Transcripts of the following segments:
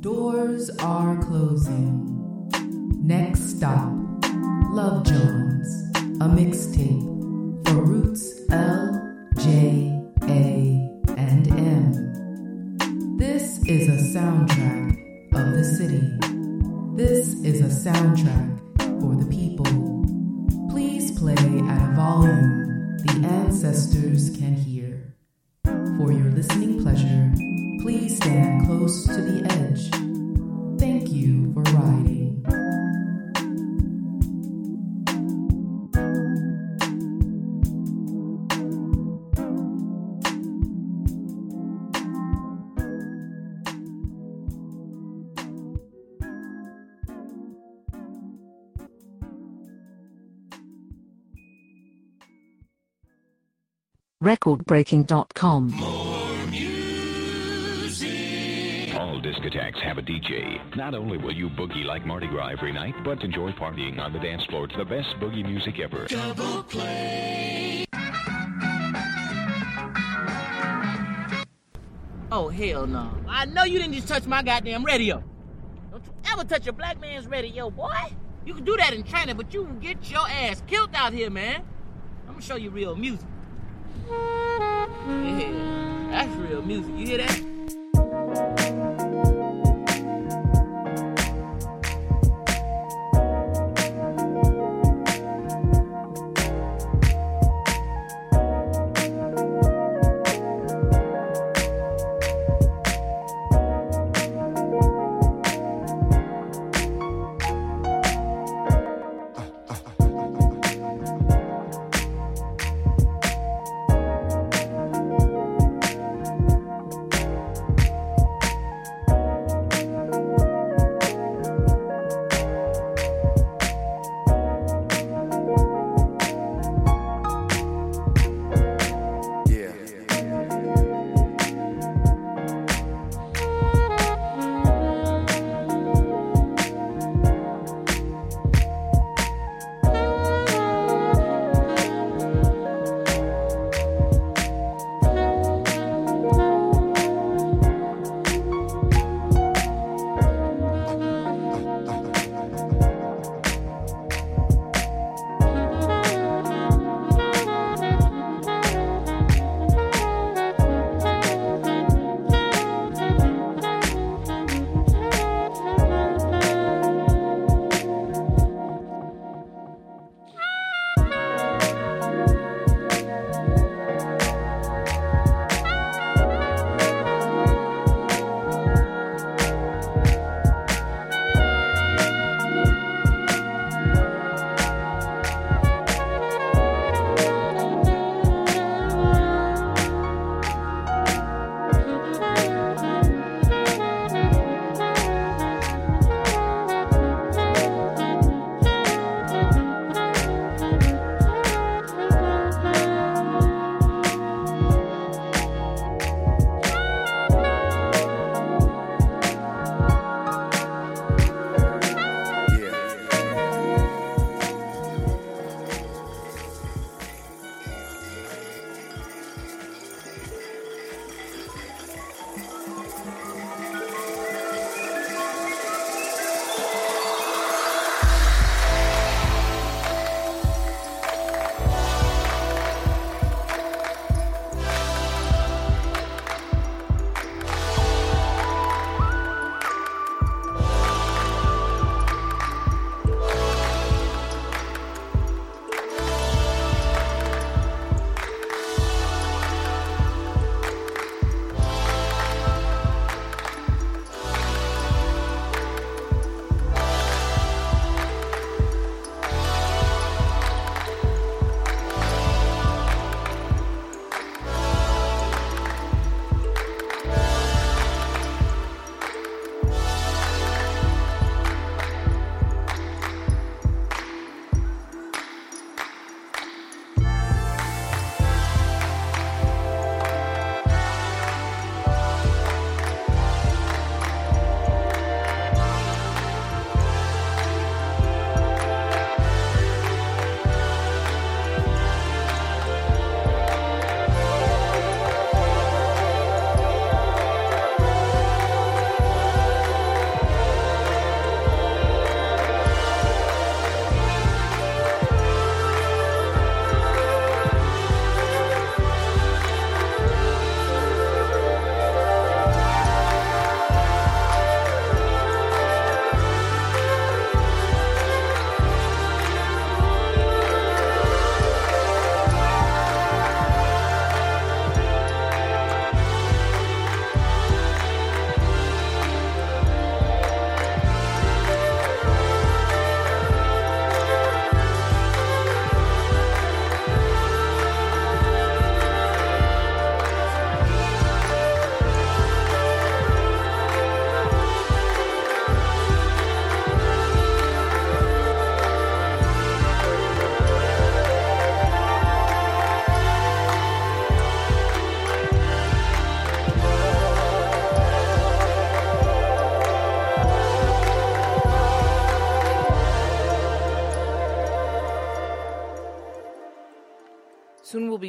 Doors are closing. Next stop, Love Jones, a mixtape for Roots L, J, A, and M. This is a soundtrack of the city. This is a soundtrack for the people. Please play at a volume the ancestors can hear. For your listening pleasure, recordbreaking.com. All discotheques have a DJ. Not only will you boogie like Mardi Gras every night, but enjoy partying on the dance floor to the best boogie music ever. Double play. Oh, hell no. I know you didn't just touch my goddamn radio. Don't you ever touch a black man's radio, boy. You can do that in China, but you can get your ass killed out here, man. I'm gonna show you real music. Yeah, that's real music. You hear that?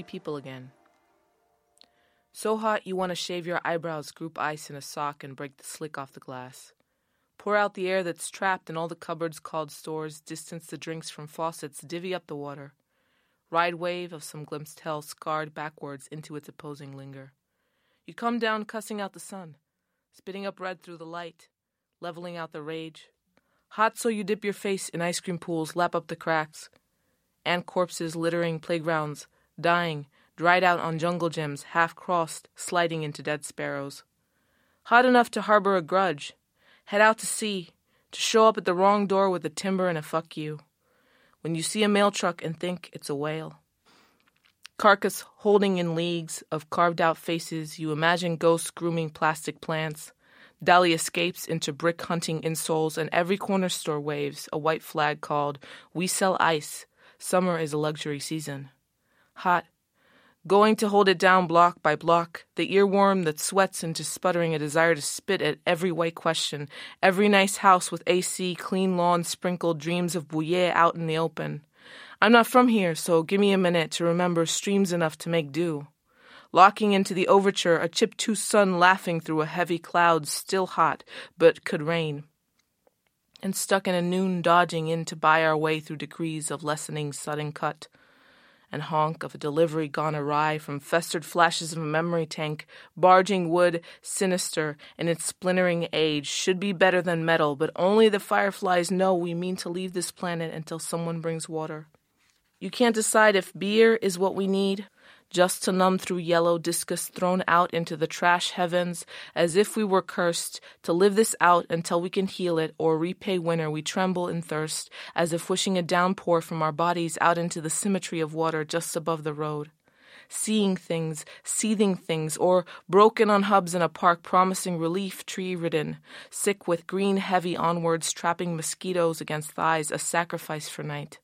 People again. So hot you want to shave your eyebrows, group ice in a sock, and break the slick off the glass. Pour out the air that's trapped in all the cupboards called stores, distance the drinks from faucets, divvy up the water. Ride wave of some glimpsed hell scarred backwards into its opposing linger. You come down cussing out the sun, spitting up red through the light, leveling out the rage. Hot so you dip your face in ice cream pools, lap up the cracks. And corpses littering playgrounds, dying, dried out on jungle gems, half crossed, sliding into dead sparrows. Hot enough to harbor a grudge, head out to sea, to show up at the wrong door with a timber and a fuck you. When you see a mail truck and think it's a whale. Carcass holding in leagues of carved out faces, you imagine ghosts grooming plastic plants. Dali escapes into brick hunting insoles, and every corner store waves a white flag called We Sell Ice. Summer is a luxury season. Hot, going to hold it down block by block, the earworm that sweats into sputtering a desire to spit at every white question, every nice house with AC, clean lawn, sprinkled dreams of bouillet out in the open. I'm not from here, so give me a minute to remember streams enough to make do. Locking into the overture, a chip-toothed sun laughing through a heavy cloud, still hot, but could rain. And stuck in a noon dodging in to buy our way through degrees of lessening sudden cut and honk of a delivery gone awry from festered flashes of a memory tank, barging wood, sinister in its splintering age, should be better than metal, but only the fireflies know we mean to leave this planet until someone brings water. You can't decide if beer is what we need, just to numb through yellow discus thrown out into the trash heavens, as if we were cursed, to live this out until we can heal it or repay winter. We tremble in thirst, as if wishing a downpour from our bodies out into the symmetry of water just above the road. Seeing things, seething things, or broken on hubs in a park promising relief, tree ridden, sick with green heavy onwards, trapping mosquitoes against thighs, a sacrifice for night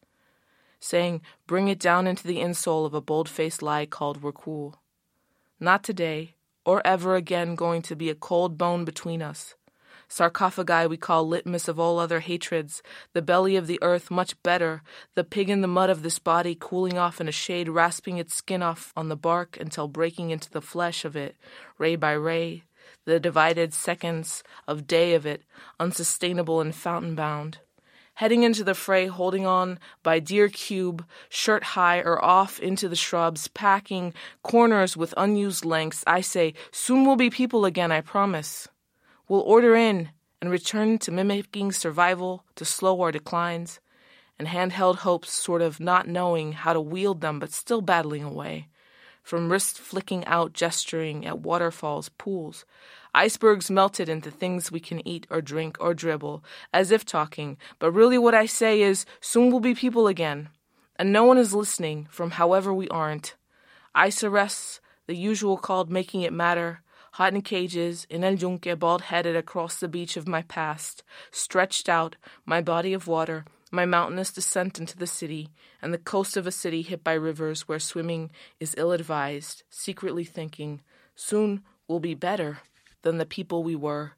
saying, Bring it down into the insole of a bold faced lie called We're cool. Not today, or ever again going to be a cold bone between us. Sarcophagi we call litmus of all other hatreds, the belly of the earth much better, the pig in the mud of this body cooling off in a shade, rasping its skin off on the bark until breaking into the flesh of it, ray by ray, the divided seconds of day of it, unsustainable and fountain bound heading into the fray holding on by deer cube, shirt high or off into the shrubs, packing corners with unused lengths. I say, soon we'll be people again, I promise. We'll order in and return to mimicking survival to slow our declines, and handheld hopes sort of not knowing how to wield them but still battling away. From wrist flicking out, gesturing at waterfalls, pools, Icebergs melted into things we can eat or drink or dribble, as if talking, but really what I say is, soon we'll be people again. And no one is listening, from however we aren't. Ice arrests, the usual called making it matter, hot in cages, in El Yunque, bald headed across the beach of my past, stretched out, my body of water, my mountainous descent into the city, and the coast of a city hit by rivers where swimming is ill advised, secretly thinking, soon we'll be better than the people we were,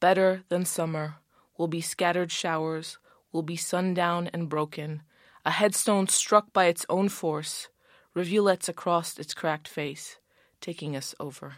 better than summer, will be scattered showers, will be sundown and broken, a headstone struck by its own force, rivulets across its cracked face, taking us over.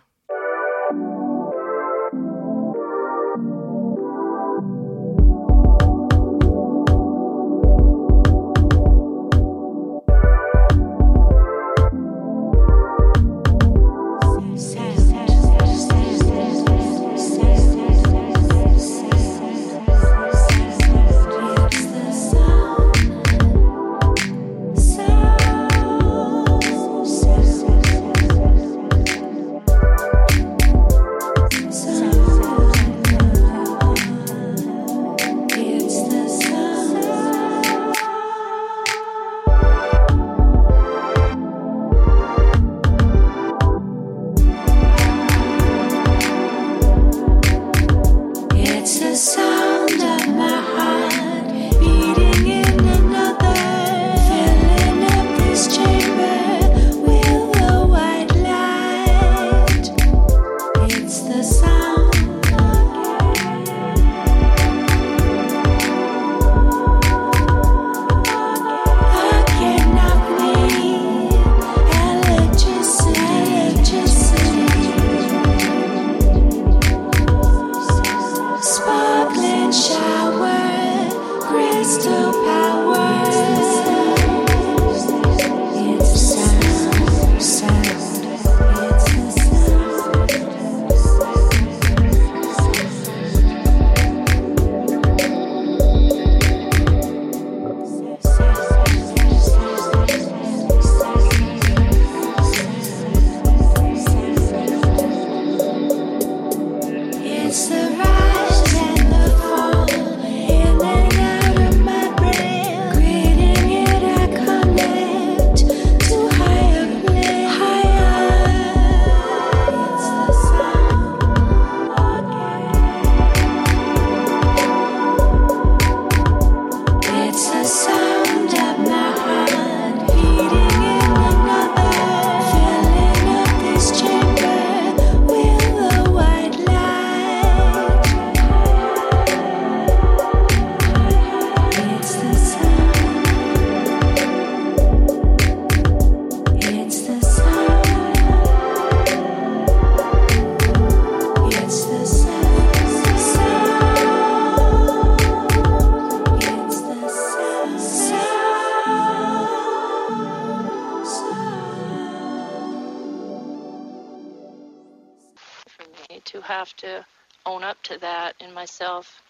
Myself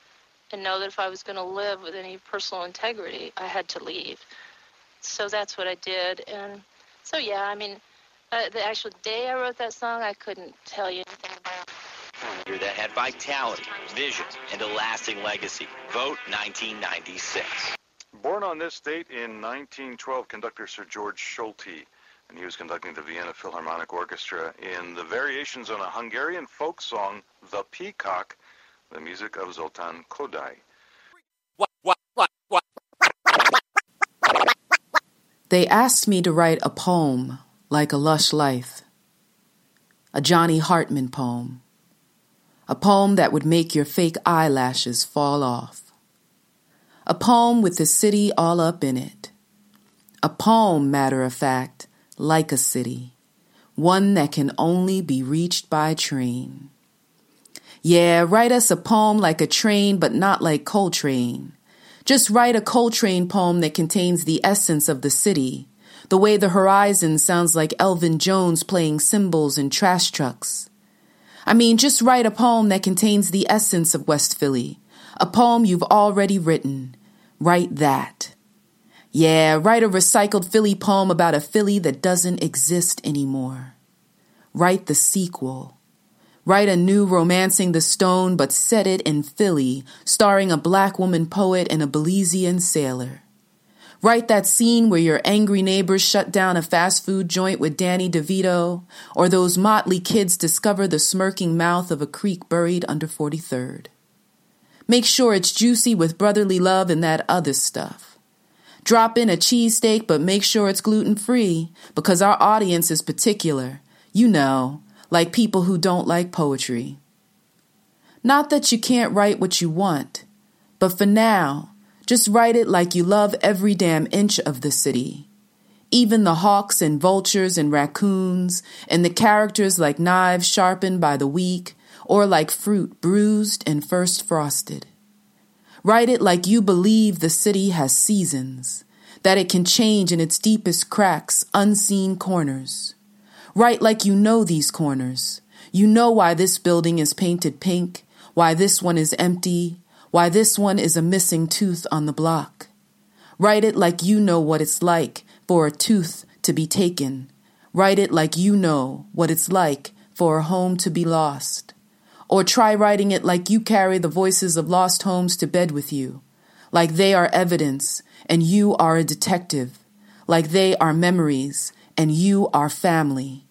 and know that if I was going to live with any personal integrity, I had to leave. So that's what I did. And so, yeah, I mean, uh, the actual day I wrote that song, I couldn't tell you anything about. That had vitality, vision, and a lasting legacy. Vote 1996. Born on this date in 1912, conductor Sir George Solti, and he was conducting the Vienna Philharmonic Orchestra in the variations on a Hungarian folk song, The Peacock, the music of Zoltan Kodály. They asked me to write a poem like a lush life, a Johnny Hartman poem, a poem that would make your fake eyelashes fall off, a poem with the city all up in it, a poem, matter of fact, like a city, one that can only be reached by train. Yeah, write us a poem like a train, but not like Coltrane. Just write a Coltrane poem that contains the essence of the city, the way the horizon sounds like Elvin Jones playing cymbals in trash trucks. I mean, just write a poem that contains the essence of West Philly, a poem you've already written. Write that. Yeah, write a recycled Philly poem about a Philly that doesn't exist anymore. Write the sequel. Write a new Romancing the Stone, but set it in Philly, starring a black woman poet and a Belizean sailor. Write that scene where your angry neighbors shut down a fast food joint with Danny DeVito, or those motley kids discover the smirking mouth of a creek buried under 43rd. Make sure it's juicy with brotherly love and that other stuff. Drop in a cheesesteak, but make sure it's gluten free, because our audience is particular. You know, like people who don't like poetry. Not that you can't write what you want, but for now, just write it like you love every damn inch of the city. Even the hawks and vultures and raccoons, and the characters like knives sharpened by the weak, or like fruit bruised and first frosted. Write it like you believe the city has seasons, that it can change in its deepest cracks, unseen corners. Write like you know these corners. You know why this building is painted pink, why this one is empty, why this one is a missing tooth on the block. Write it like you know what it's like for a tooth to be taken. Write it like you know what it's like for a home to be lost. Or try writing it like you carry the voices of lost homes to bed with you, like they are evidence and you are a detective, like they are memories and you are family.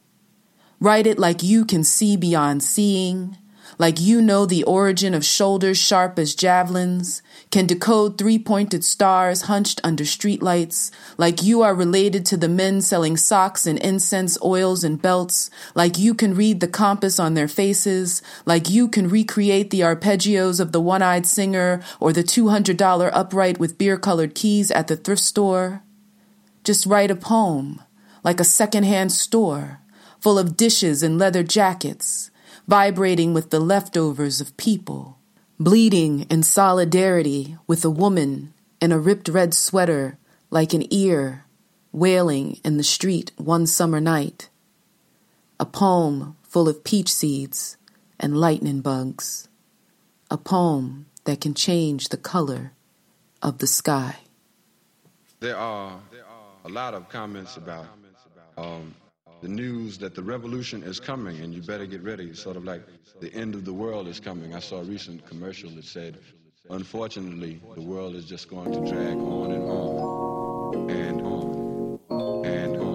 Write it like you can see beyond seeing, like you know the origin of shoulders sharp as javelins, can decode three pointed stars hunched under streetlights, like you are related to the men selling socks and incense oils and belts, like you can read the compass on their faces, like you can recreate the arpeggios of the one eyed singer or the $200 upright with beer colored keys at the thrift store. Just write a poem, like a secondhand store full of dishes and leather jackets, vibrating with the leftovers of people, bleeding in solidarity with a woman in a ripped red sweater like an ear, wailing in the street one summer night. A poem full of peach seeds and lightning bugs. A poem that can change the color of the sky. There are a lot of comments about um, the news that the revolution is coming and you better get ready. Sort of like the end of the world is coming. I saw a recent commercial that said, unfortunately, the world is just going to drag on and on and on and on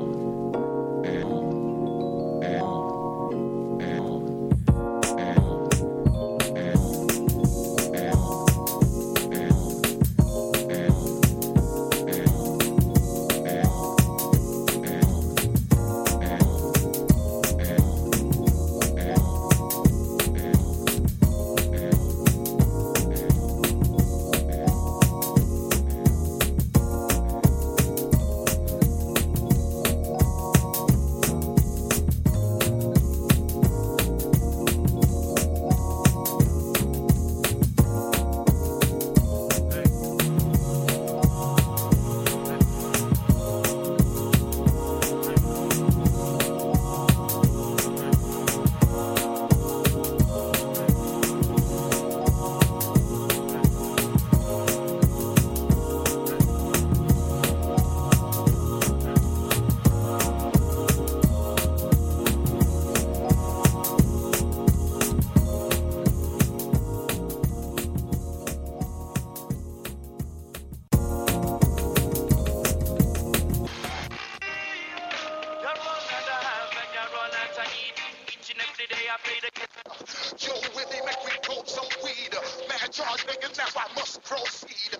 Yo, with me, make me grow some weed. Man, charge niggas now, I must proceed.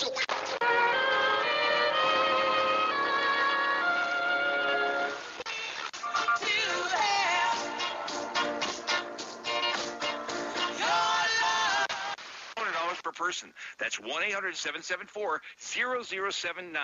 Yo, we... $100 per person. That's 1-800-774-0079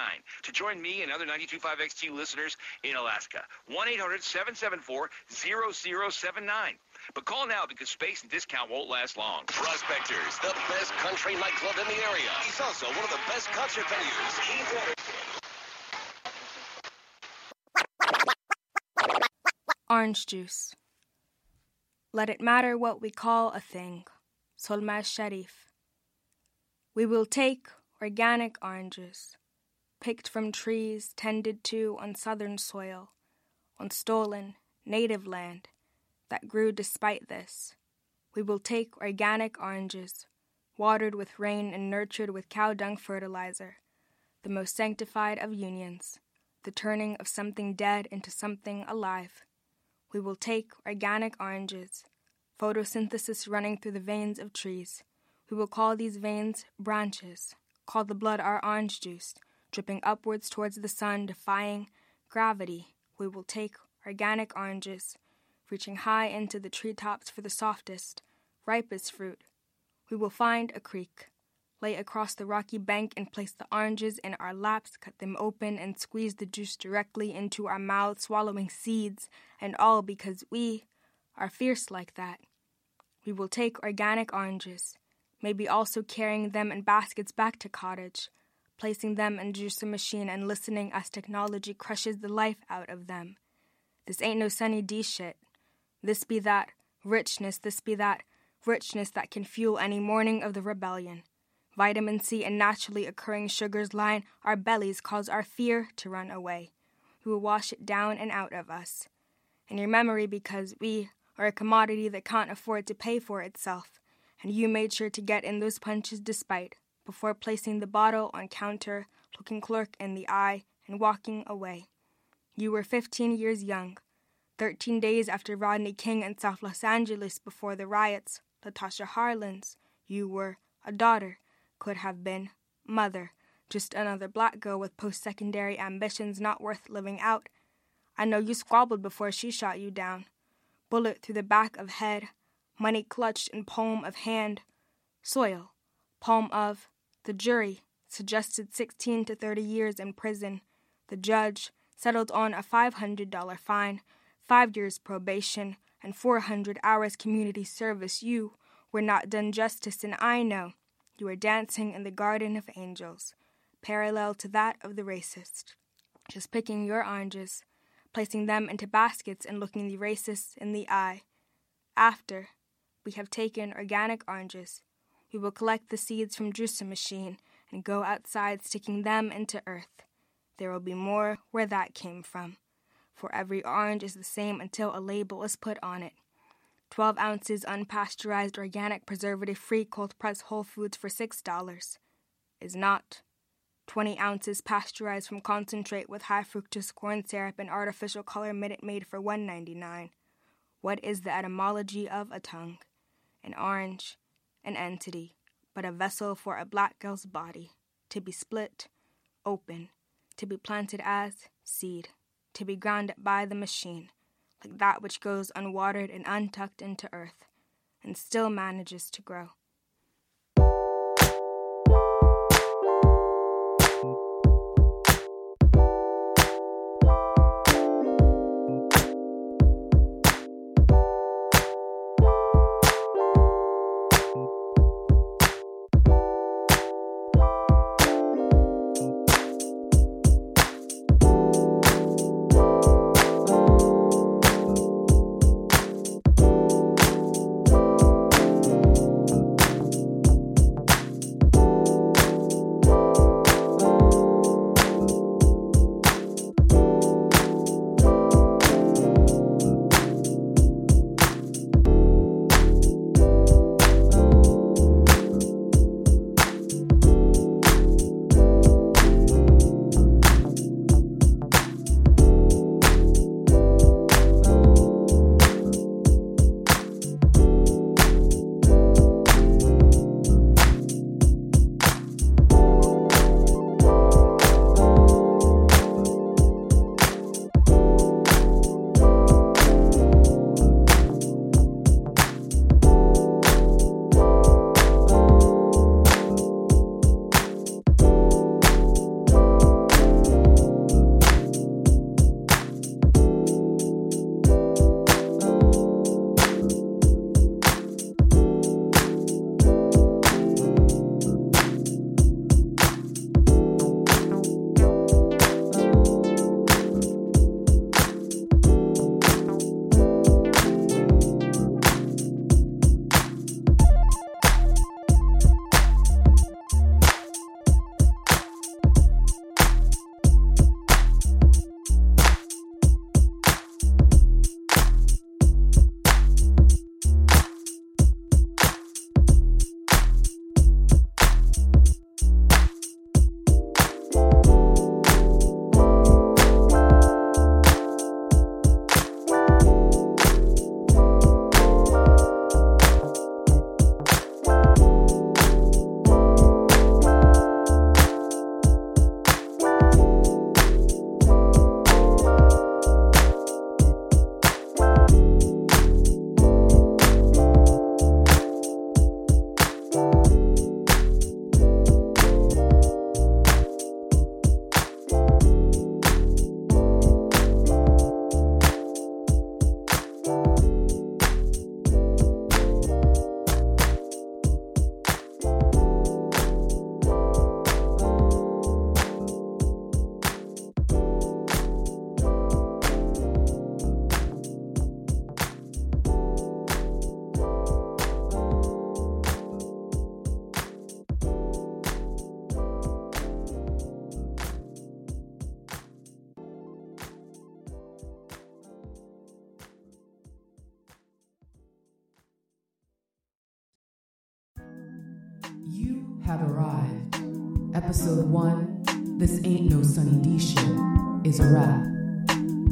to join me and other 92.5 XT listeners in Alaska. 1-800-774-0079. But call now because space and discount won't last long. Prospectors, the best country nightclub in the area. He's also one of the best concert venues. He's Orange juice. Let it matter what we call a thing. Solmaz Sharif. We will take organic oranges, picked from trees tended to on southern soil, on stolen, native land that grew despite this. We will take organic oranges, watered with rain and nurtured with cow dung fertilizer, the most sanctified of unions, the turning of something dead into something alive. We will take organic oranges, photosynthesis running through the veins of trees. We will call these veins branches, call the blood our orange juice, dripping upwards towards the sun, defying gravity. We will take organic oranges, reaching high into the treetops for the softest, ripest fruit. We will find a creek, lay across the rocky bank and place the oranges in our laps, cut them open, and squeeze the juice directly into our mouths, swallowing seeds, and all because we are fierce like that. We will take organic oranges, maybe also carrying them in baskets back to cottage, placing them in juicer machine and listening as technology crushes the life out of them. This ain't no Sunny D shit. This be that richness, this be that richness that can fuel any morning of the rebellion. Vitamin C and naturally occurring sugars line our bellies, cause our fear to run away. We will wash it down and out of us. In your memory, because we are a commodity that can't afford to pay for itself, and you made sure to get in those punches despite, before placing the bottle on counter, looking clerk in the eye, and walking away. You were 15 years young, 13 days after Rodney King in South Los Angeles before the riots, Latasha Harlins. You were a daughter, could have been mother, just another black girl with post secondary ambitions not worth living out. I know you squabbled before she shot you down. Bullet through the back of head, money clutched in palm of hand, soil, palm of the jury suggested 16 to 30 years in prison. The judge settled on a $500 fine, five years probation, and 400 hours community service. You were not done justice, and I know you were dancing in the garden of angels, parallel to that of the racist, just picking your oranges, placing them into baskets, and looking the racist in the eye. After we have taken organic oranges, we will collect the seeds from juicer machine and go outside sticking them into earth. There will be more where that came from. for every orange is the same until a label is put on it. 12 ounces unpasteurized organic preservative free cold pressed whole foods for $6 is not 20 ounces pasteurized from concentrate with high fructose corn syrup and artificial color Minute Maid for $1.99. What is the etymology of a tongue? An orange, an entity, but a vessel for a black girl's body, to be split, open, to be planted as seed, to be ground by the machine, like that which goes unwatered and untucked into earth, and still manages to grow.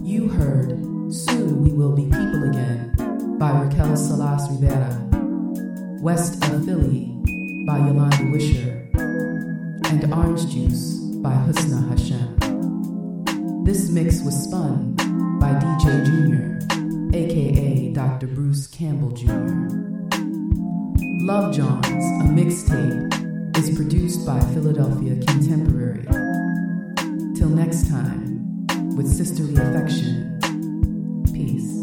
You heard Soon We Will Be People Again by Raquel Salas Rivera, West of Philly by Yolanda Wisher, and Orange Juice by Husna Hashem. This mix was spun by DJ Jr., aka Dr. Bruce Campbell Jr. Love Jones, a mixtape, is produced by Philadelphia Contemporary. Till next time, with sisterly affection, peace.